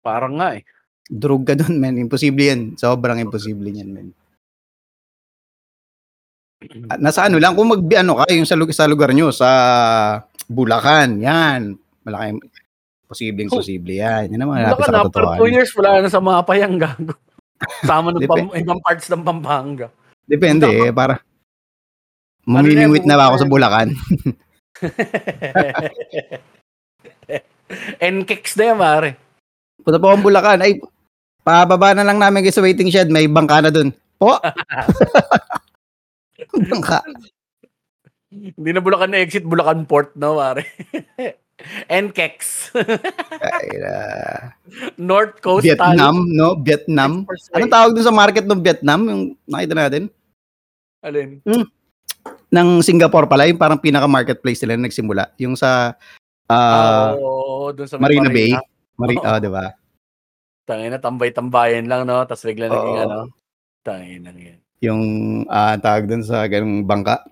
Parang nga eh. Drug ka dun, men. Imposible yan. Sobrang imposible yan, men. At nasa ano lang, kung mag, ano ka, yung sa, sa lugar nyo, sa Bulacan, yan. Malaki, posibleng posible yan. Yan ang mga ka sa katotohanan. two years, wala na sa mapa yung gago. Sama ng pam- ibang parts ng Pampanga. Depende eh, para mamimingwit na ba ako sa Bulacan? NKX na yan, pare. Punta po akong Bulacan. Ay, pababa na lang namin kayo sa waiting shed. May bangka na dun. Po! bangka. Hindi na Bulacan na exit, Bulacan Port na. NKX. Ay, na. North Coast Vietnam, no? Vietnam. Anong tawag dun sa market ng Vietnam? Yung nakita natin? Alin? Ng Singapore pala, yung parang pinaka-marketplace nila na nagsimula. Yung sa ah, Oo, dun sa may Marina Bay. Marina. Mari, Oo. ah, di ba? Tangina, tambay-tambayan lang, no? Tapos bigla naging Oo. ano. Tangina yan. Yung ah, tawag dun sa ganung bangka.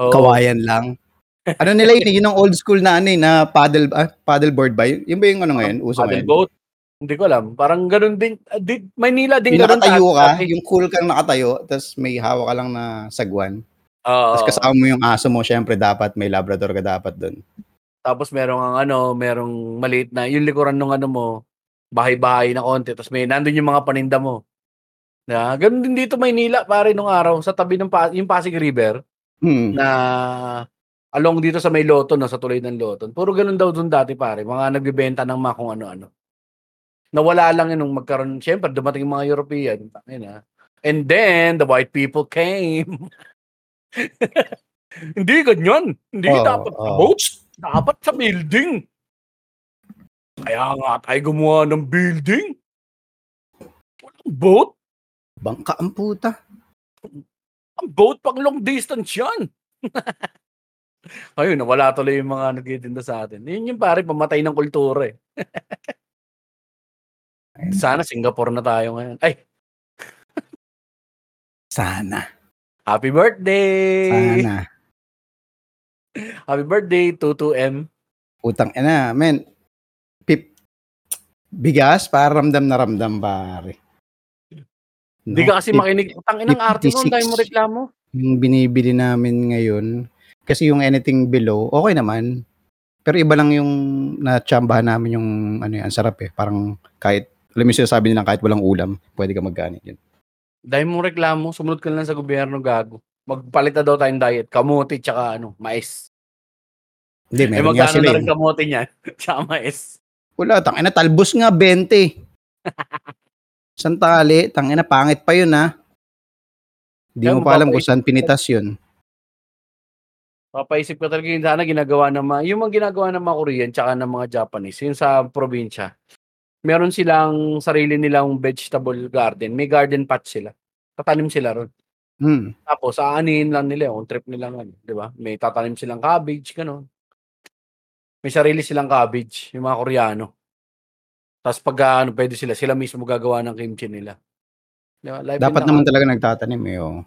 Oo. Kawayan lang. ano nila yun, eh, yun ang old school na ano eh, na paddle, ah, paddle board ba? Yun, yun ba yung ano ngayon? Uso Paddle ngayon? boat. Hindi ko alam. Parang ganun din. ah, di, Maynila din Yung ganun. nakatayo ka, dati. yung cool kang nakatayo, tapos may hawak ka lang na sagwan. Oo. Tapos kasama mo yung aso mo, syempre dapat may labrador ka dapat doon. Tapos merong ang ano, merong maliit na, yung likuran ng ano mo, bahay-bahay na konti. Tapos may, nandun yung mga paninda mo. Na, ganun din dito Maynila, pare, nung araw, sa tabi ng yung Pasig River, Hmm. na along dito sa may Loton, no, sa tulay ng Loton. Puro ganun daw dun dati, pare. Mga nagbibenta ng mga kung ano-ano. Nawala lang yun nung magkaroon, syempre, dumating yung mga European. Yun, ah. And then, the white people came. Hindi ganyan. Hindi Oo, dapat sa oo. boats. Dapat sa building. Kaya nga tayo gumawa ng building. Walang boat. Bangka ang puta. Ang boat pang long distance yan. Ayun, nawala tuloy yung mga nagtitinda sa atin. Yun yung pare, pamatay ng kultura eh. Sana Singapore na tayo ngayon. Ay, Sana. happy birthday! Sana. Happy birthday, 22M. Utang ina, men. Pip. Bigas, para ramdam na ramdam, pare. Hindi No, ka kasi pip- makinig. Utang inang arte 56. tayo mo reklamo. Yung binibili namin ngayon, kasi yung anything below, okay naman. Pero iba lang yung natsambahan namin yung ano yan, ang sarap eh. Parang kahit, alam mo yung sinasabi nila kahit walang ulam, pwede ka magganit yun. Dahil mong reklamo, sumunod ka lang sa gobyerno gago. Magpalit na daw tayong diet. Kamuti tsaka ano, mais. Hindi, Eh meron nga magkano sila na eh. rin kamuti niyan? tsaka mais. Wala, tangina, talbos nga 20. Santali, tangina, pangit pa yun ha. Hindi mo pa alam kung saan pinitas yun. Papaisip ko talaga yun sana ginagawa ng mga, yung mga ginagawa ng mga Korean tsaka ng mga Japanese, yung sa probinsya. Meron silang sarili nilang vegetable garden. May garden patch sila. Tatanim sila ron. Hmm. Tapos, aanin lang nila yung trip nila ano, di ba? May tatanim silang cabbage, gano'n. May sarili silang cabbage, yung mga Koreano. Tapos pag ano, pwede sila, sila mismo gagawa ng kimchi nila. Di ba? Live Dapat naman talaga nagtatanim eh. Oh.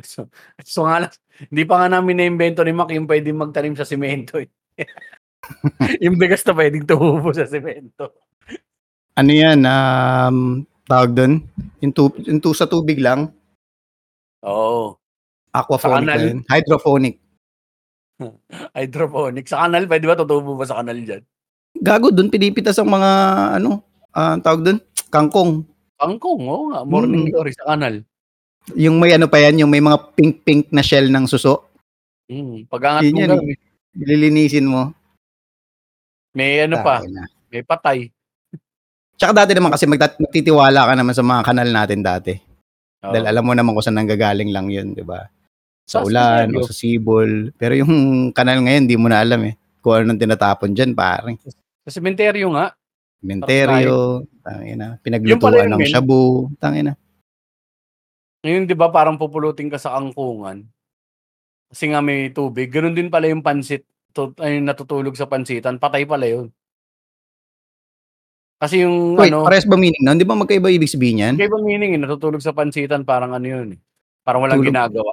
So, so nga lang, hindi pa nga namin na-invento ni Mac yung pwedeng magtanim sa semento eh. yung bigas na pwedeng tumubo sa semento. Ano yan, um, tawag doon? Yung, tu- yung tu- sa tubig lang, Oo. aquaphonic na yun. Hydrophonic. Hydroponic. Sa kanal, pwede ba tutubo ba sa kanal dyan? Gago, doon pinipitas ang mga, ano, ah, tawag doon? Kangkong. Kangkong, oo nga. Morning Mm. glory sa kanal. Yung may ano pa yan, yung may mga pink-pink na shell ng suso. Mm. Pag-angat Yun mo yan gamit, Lilinisin mo. may ano pa, Tangina. may patay. Tsaka dati naman kasi magtitiwala ka naman sa mga kanal natin dati. Oo. Dahil alam mo naman kung saan nanggagaling lang yun, di ba? Sa ulan sementeryo. o sa sibol. Pero yung kanal ngayon, di mo na alam eh. Kung anong tinatapon dyan, parang. Sa sementeryo nga. Menteryo, tangina. Pinaglutuan ng shabu, tangina. Ngayon, di ba, parang pupulutin ka sa angkungan. Kasi nga may tubig. Ganun din pala yung pansit. To, ay, natutulog sa pansitan. Patay pala yun. Kasi yung Wait, ano, pares ba meaning nun? Di ba magkaiba ibig sabihin yan? kaya ba meaning eh, natutulog sa pansitan parang ano yun eh. Parang walang Tulog. ginagawa.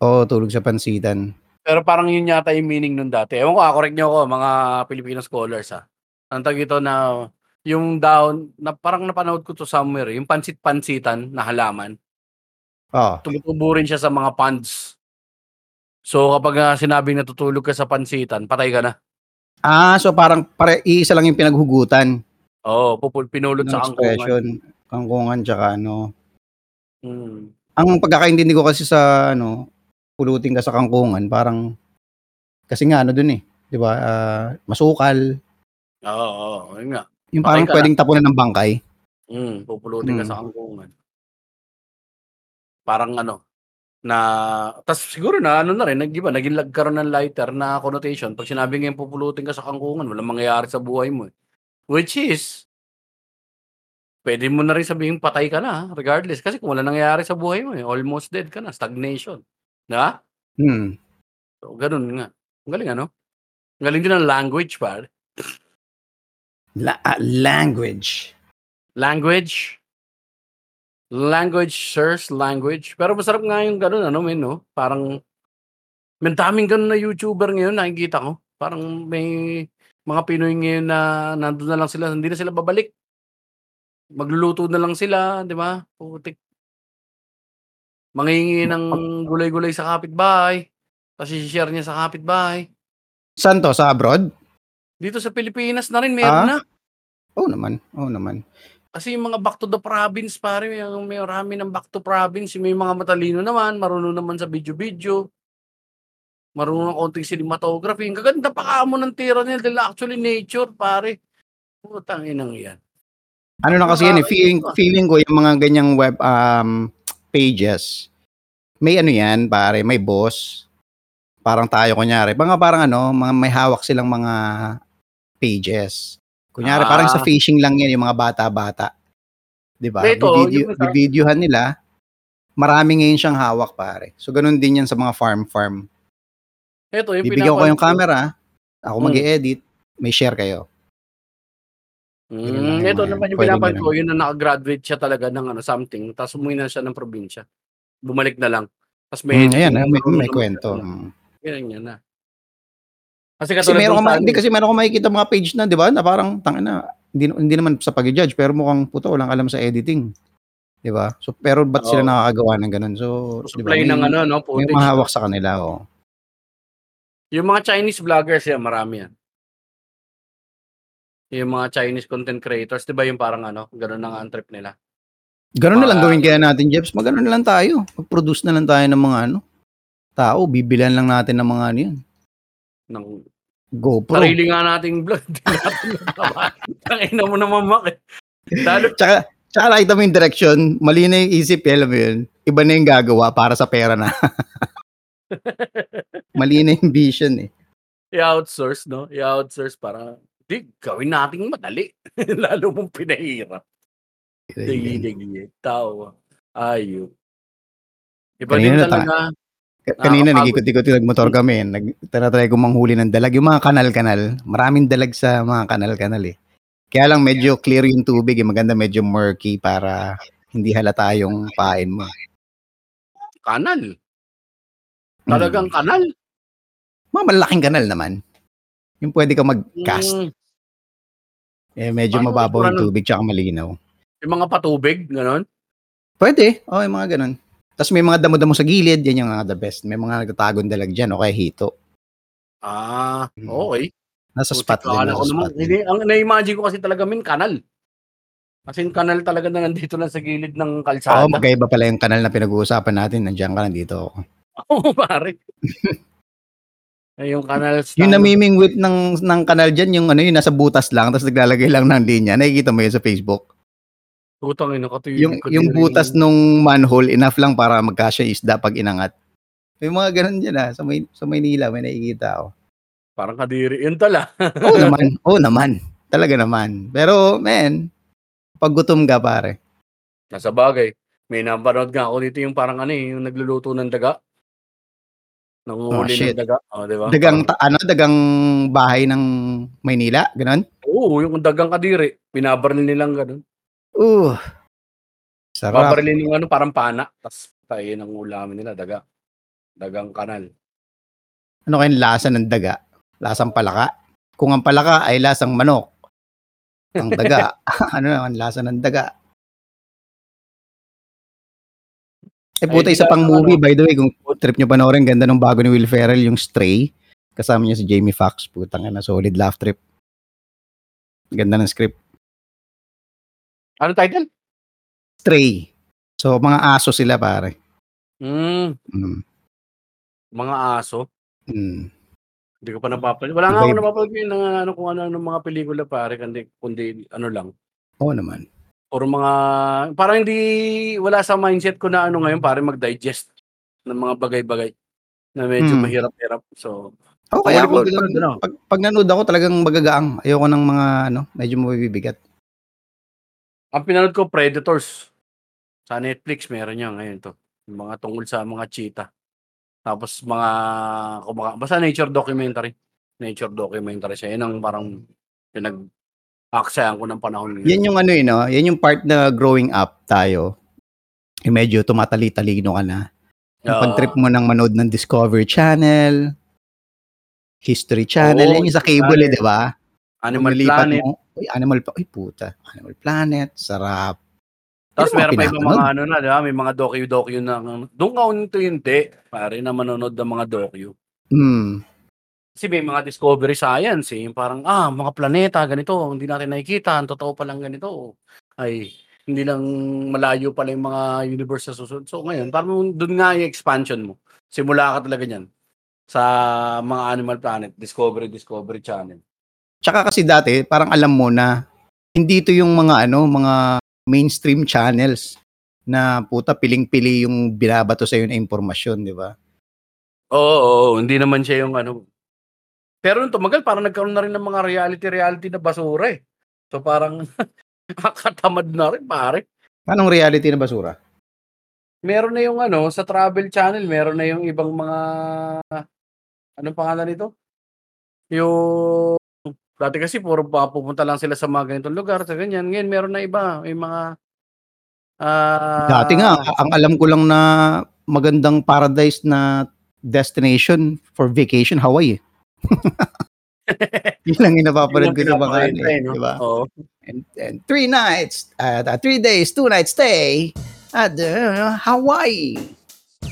Oo, tulog sa pansitan. Pero parang yun yata yung meaning nun dati. Ewan ko, ah, correct nyo ako, mga Filipino scholars ha. Ang tag ito na yung down, na parang napanood ko to somewhere, eh, yung pansit-pansitan na halaman, Oo. tumutubo rin siya sa mga ponds. So kapag ah, sinabing natutulog ka sa pansitan, patay ka na. Ah, so parang pare, iisa lang yung pinaghugutan Oo, pupul pinulot sa angkungan. Kangkungan tsaka ano. Mm. Ang pagkakaintindi ko kasi sa ano, pulutin ka sa kangkungan, parang kasi nga ano dun eh, 'di ba? ah, masukal. Oo, oo, yun nga. Yung parang ka na. pwedeng tapunan ng bangkay. Mm, pupulutin ka Mm. sa angkungan. Parang ano, na, tas siguro na ano na rin, nag, iba, naging nagkaroon ng lighter na connotation. Pag sinabi ngayon pupulutin ka sa kangkungan, walang mangyayari sa buhay mo. eh. Which is, pwede mo na rin sabihin patay ka na, regardless. Kasi kung wala nangyayari sa buhay mo, eh, almost dead ka na, stagnation. Diba? Hmm. So, ganun nga. Ang galing ano? Ang galing din ng language, par. La- ah, language. Language. Language, sirs, language. Pero masarap nga yung ganun, ano, men, no? Parang, may daming ganun na YouTuber ngayon, nakikita ko. Parang may mga Pinoy ngayon na nandun na lang sila, hindi na sila babalik. Magluluto na lang sila, di ba? Putik. Mangingi ng gulay-gulay sa kapitbahay. Tapos i-share niya sa kapitbahay. Saan to? Sa abroad? Dito sa Pilipinas na rin, meron Ah? na. Oo naman. Oo naman. Kasi yung mga back to the province, pare, may, may marami ng back to province. May mga matalino naman, marunong naman sa video-video. Marunong ng konting cinematography. Ang gaganda pa ka mo ng tira nila dahil actually nature, pare. Putang inang yan. Ano na kasi yan eh, feeling, feeling ko yung mga ganyang web um, pages, may ano yan, pare, may boss. Parang tayo, kunyari. Mga parang ano, mga may hawak silang mga pages. Kunyari, parang sa Ah. fishing lang yan, yung mga bata-bata. Di ba? Video, videohan nila, marami ngayon siyang hawak, pare. So, ganun din yan sa mga farm-farm. Ito, yung Bibigyan ko yung camera, ako Hmm. mag-edit, may share kayo. Mm, yung ito naman yung pinapanood ko, yun na nakagraduate siya talaga ng ano, something. Tapos umuwi na siya ng probinsya. Bumalik na lang. Tapos may Mm, ayan, na may, may naman kwento. siya. Mm. Ganyan yan na. Kasi Kasi meron ka, hindi kasi meron ko makikita mga page na, 'di ba? Na parang tangina, hindi hindi naman sa pag-judge pero mukhang puto walang alam sa editing. 'Di ba? So pero ba't sila Oo. nakakagawa ng ganun? So, 'di ba? supply ng ano, no, may footage. mahawak sa kanila, oh. Yung mga Chinese vloggers yan, marami yan. Yung mga Chinese content creators, di ba yung parang ano, ganun ang trip nila. Ganun na lang gawin kaya natin, Jeps. Magano na lang tayo. Mag-produce na lang tayo ng mga ano, tao. Bibilan lang natin ng mga ano yun. Ng GoPro. sarili nga nating vlog. Tangina mo naman, Mac. eh. Lalo, Tsaka, tsaka nakita mo yung direction, mali na yung isip, eh, alam mo yun. Iba na yung gagawa para sa pera na. mali na yung vision eh. i-outsource, no? I-outsource para, di, gawin nating madali. Lalo mong pinahirap. Digi-digi. Tao. Ayun. Iba din Kanina na talaga. Ka- Kanina nag-ikot-ikot nagmotor kami. Nag tinatry ko manghuli ng dalag. Yung mga kanal-kanal. Maraming dalag sa mga kanal-kanal eh. Kaya lang medyo clear yung tubig. Eh. Maganda medyo murky para hindi halata yung pain mo. Kanal. Talagang Mm. kanal. Mga malaking kanal naman. Yung pwede ka mag-cast. Mm, Eh, medyo Paano mababaw yung ano? tubig tsaka malinaw. yung mga patubig, gano'n. Pwede. Oo, yung mga ganun. Tapos may mga damo-damo sa gilid. Yan yung mga the best. May mga nagtatagong dalag dyan. O kaya hito. Ah, Mm. okay. Nasa Buti spot din. Nasa spot din. hindi, ang na-imagine ko kasi talaga min kanal. Kasi yung kanal talaga na nandito lang sa gilid ng Oo, kalsada. magkaiba pala yung kanal na pinag-uusapan natin. Nandiyan ka, nandito ako. Oo, pare. Eh, yung kanal sa... Yung namimingwit ng, ng kanal dyan, yung ano yun, nasa butas lang, tapos naglalagay lang ng linya. Nakikita mo yun sa Facebook. Putang ina, katuyog Yung, ko yung din butas nung manhole, enough lang para magkasya yung isda pag inangat. May mga ganun dyan ah. Sa, May, sa Maynila, may nakikita ako. Parang kadiri. Yun tala. Oo naman. Oo naman. Talaga naman. Pero, man, pag gutom ka, pare. Nasa bagay. May napanood nga ako dito yung parang ano eh, yung nagluluto ng daga. Nanguhuli Oh, shit. ng daga. Oh, di ba? Dagang, ta- ano, dagang bahay ng Maynila, ganun? Oo, yung dagang kadiri. Pinabaril nilang ganun. Uh, sarap. Babarilin yung ano, parang pana. Tapos tayo ng ulamin nila, daga. Dagang kanal. Ano kayong lasa ng daga? Lasang palaka? Kung ang palaka ay lasang manok, ang daga, ano naman, lasa ng daga. Eh puta, isa pang movie, by the way, kung trip nyo panoorin, ganda ng bago ni Will Ferrell, yung Stray. Kasama niya si Jamie Foxx, putang na solid laugh trip. Ganda ng script. Ano title? Stray. So, mga aso sila, pare. Mm, Mm. mga aso. Mm. Hindi ko pa napapanood. Wala nga ako Iba- napapanood ng ano kung ano ng mga pelikula pare kundi kundi ano lang. Oo naman. Or mga parang hindi wala sa mindset ko na ano ngayon pare mag-digest ng mga bagay-bagay na medyo Hmm. mahirap-hirap. So, Oh, kaya ako, pag, ano. pag, pag nanood ako talagang magagaang. Ayoko ng mga, ano, medyo mabibigat. Ang pinanood ko Predators sa Netflix meron niya ngayon to. Yung mga tungkol sa mga cheetah. Tapos mga kumaka basta nature documentary. Nature documentary siya. Yan ang parang pinag aksayan ko ng panahon. Yan yung ano eh, no? Yan yung part na growing up tayo. Eh, medyo tumatali-talino ka na. Yung Oo. pag-trip mo ng manood ng Discovery Channel, History Channel, Oo, yan yung sa cable eh, di ba? Animal Planet. Mo, Uy, Animal Planet. Uy, puta. Animal Planet. Sarap. Tapos meron pa ibang mga ano na, di ba? May mga docu-docu na, doon ka unto hindi, pare, na manonood ng mga docu. Hmm. Kasi may mga discovery science eh. Parang, ah, mga planeta, ganito, hindi natin nakikita, ang totoo palang ganito. Ay, hindi lang malayo pala yung mga universe sa susunod. So ngayon, parang doon nga yung expansion mo. Simula ka talaga niyan sa mga Animal Planet, Discovery, Discovery Channel. Tsaka kasi dati, parang alam mo na hindi ito yung mga ano, mga mainstream channels na puta piling-pili yung binabato sa na impormasyon, di ba? Oo, oo, hindi naman siya yung ano. Pero nung tumagal, parang nagkaroon na rin ng mga reality-reality na basura eh. So parang nakakatamad na rin pare. Anong reality na basura? Meron na yung ano, sa travel channel, meron na yung ibang mga, anong pangalan nito? Yung, dati kasi puro pa- pupunta lang sila sa mga ganitong lugar, sa ganyan. Ngayon meron na iba, may mga, ah, Dati nga, ang alam ko lang na magandang paradise na destination for vacation, Hawaii. eh. Yun lang yung napapanood ko sa ano, pinapakita eh, no? di ba? Oo. And, and three nights, uh, uh, three days, two nights stay at uh, Hawaii.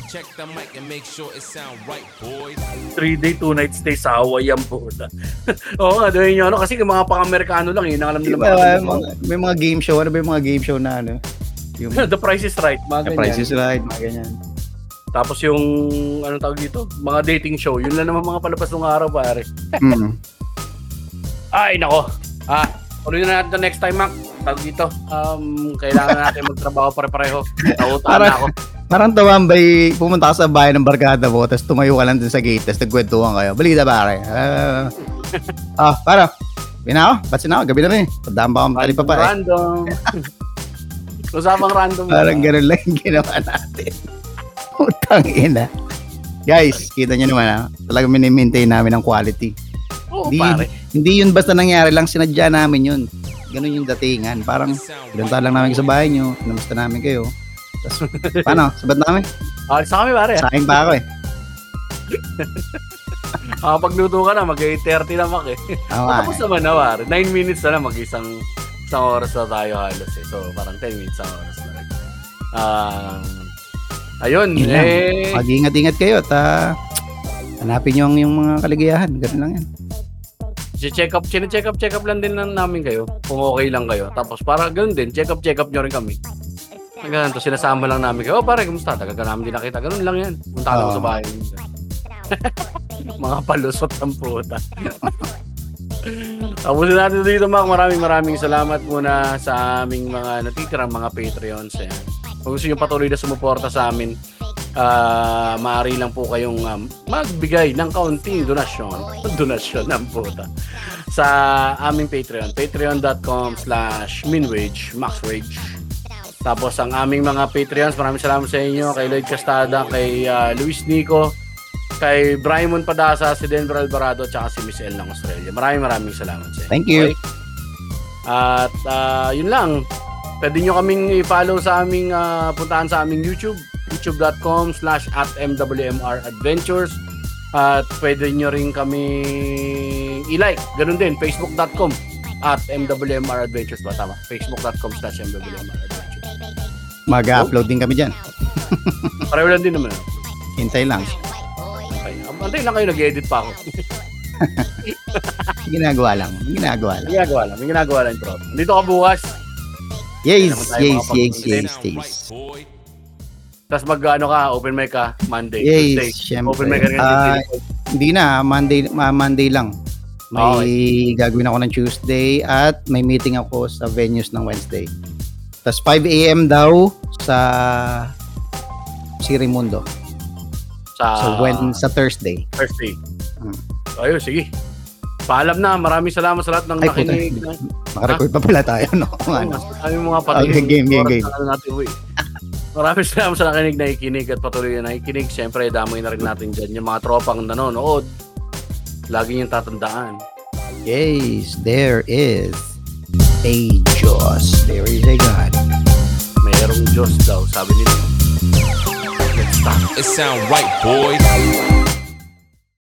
Check the mic and make sure it sound right, boys. three day, two night stay sa Hawaii ang puta. Oo doon yun, ano, kasi yung mga pang-Amerikano lang, yun ang alam nila. Diba, mga- may mga game show. Ano ba yung mga game show na ano? Yung The Price is Right, mga The. Price is Right, mga ganyan. Tapos yung, anong tawag dito? Mga dating show. Yun lang naman mga palabas ng araw, pare. Mm. Ay, nako. Ah, ulit na natin next time, Mac. Tawag dito. Um, kailangan natin magtrabaho pare-pareho. Nautaan Para- na ako. Parang tumambay, pumunta ka sa bahay ng barkada mo, tapos tumayo ka lang dun sa gate, tapos nagkwentuhan kayo. Balita pare. Ah, ah, para. Bina ako, ba't sinaw? Gabi na rin. Tandaan ba akong pa pa eh. Random. Usapang random. Parang ganun lang yung ginawa natin. Putang ina. Guys, kita nyo naman ha. Talagang minimaintain namin ang quality. Oo, Di- pare. Hindi yun basta nangyari lang, sinadya namin yun. Ganun yung datingan. Parang pinunta lang namin sa bahay nyo, namusta namin kayo. Tapos, paano? Sabat namin? Ah, sa kami pare. Sa akin pa ako eh. Ah, pagluto ka na, mag-8.30 na mak eh. Nga Tapos eh. naman na pare. 9 minutes na lang, mag-isang isang oras na tayo halos eh. So, parang 10 minutes ang oras na rin. Ah, ayun, Yun lang. eh. Mag-ingat-ingat kayo at ah, hanapin nyo ang yung mga kaligayahan. Ganun lang yan. check up, check up, check up lang din lang namin kayo kung okay lang kayo. Tapos para ganoon din, check up, check up nyo rin kami. Ganun to, sinasama lang namin kayo. Oh, pare, kumusta? Tagal ka namin din nakita. Ganun lang yan. Punta ka Oo. sa bahay. Mga palusot ng puta. Tapusin natin dito, Mac. Maraming maraming salamat muna sa aming mga natitirang mga Patreons. Yan. Kung gusto nyo patuloy na sumuporta sa amin, ah maaari lang po kayong um, magbigay ng kaunting donasyon. donasyon ng puta. Sa aming Patreon. Patreon.com slash minwage, maxwage. Tapos ang aming mga Patreons, maraming salamat sa inyo. Kay Lloyd Castada, kay ah, Luis Nico, kay Brymon Padasa, si Denver Alvarado, at si Miss L ng Australia. Maraming maraming salamat sa inyo. Thank you. Okay? At ah, yun lang. Pwede nyo kaming i-follow sa aming, ah, puntahan sa aming YouTube, youtube.com slash at MWMR Adventures. At pwede nyo rin kami i-like. Ganun din, facebook.com at MWMR Adventures ba? Tama. Facebook.com slash MWMR Adventures. Mag-upload din kami dyan. Pareho lang din naman. Hintay lang. Okay. Antay lang kayo, nag-edit pa ako. Ginagawa lang. Ginagawa lang. Ginagawa lang. Ginagawa lang, bro. Dito ka bukas. Yes, yes, yes, yes, yes. Tapos mag, ano ka, open mic ka, Monday, Tuesday. Yes, syempre. Open mic ka rin. Ah, hindi na, Monday, ma- Monday lang. May Okay. gagawin ako ng Tuesday at may meeting ako sa venues ng Wednesday. Tapos 5 a.m. daw sa Sirimundo. sa So when sa Thursday. Thursday. Hmm. So, ayun, sige. Paalam na. Maraming salamat sa lahat ng Ay, puta. nakinig. Naka-record pa pala tayo, no? Kung ano. Kami mga patuloy. Okay, game, game, game. na ano natin, uwi. Maraming salamat sa nakinig na ikinig at patuloy na nakikinig. Siyempre, damay na rin natin dyan. Yung mga tropang nanonood, lagi niyong tatandaan. Yes, there is a Diyos. There is a God. Mayroong Diyos daw, sabi nila. Let's stop. It sound right, boys.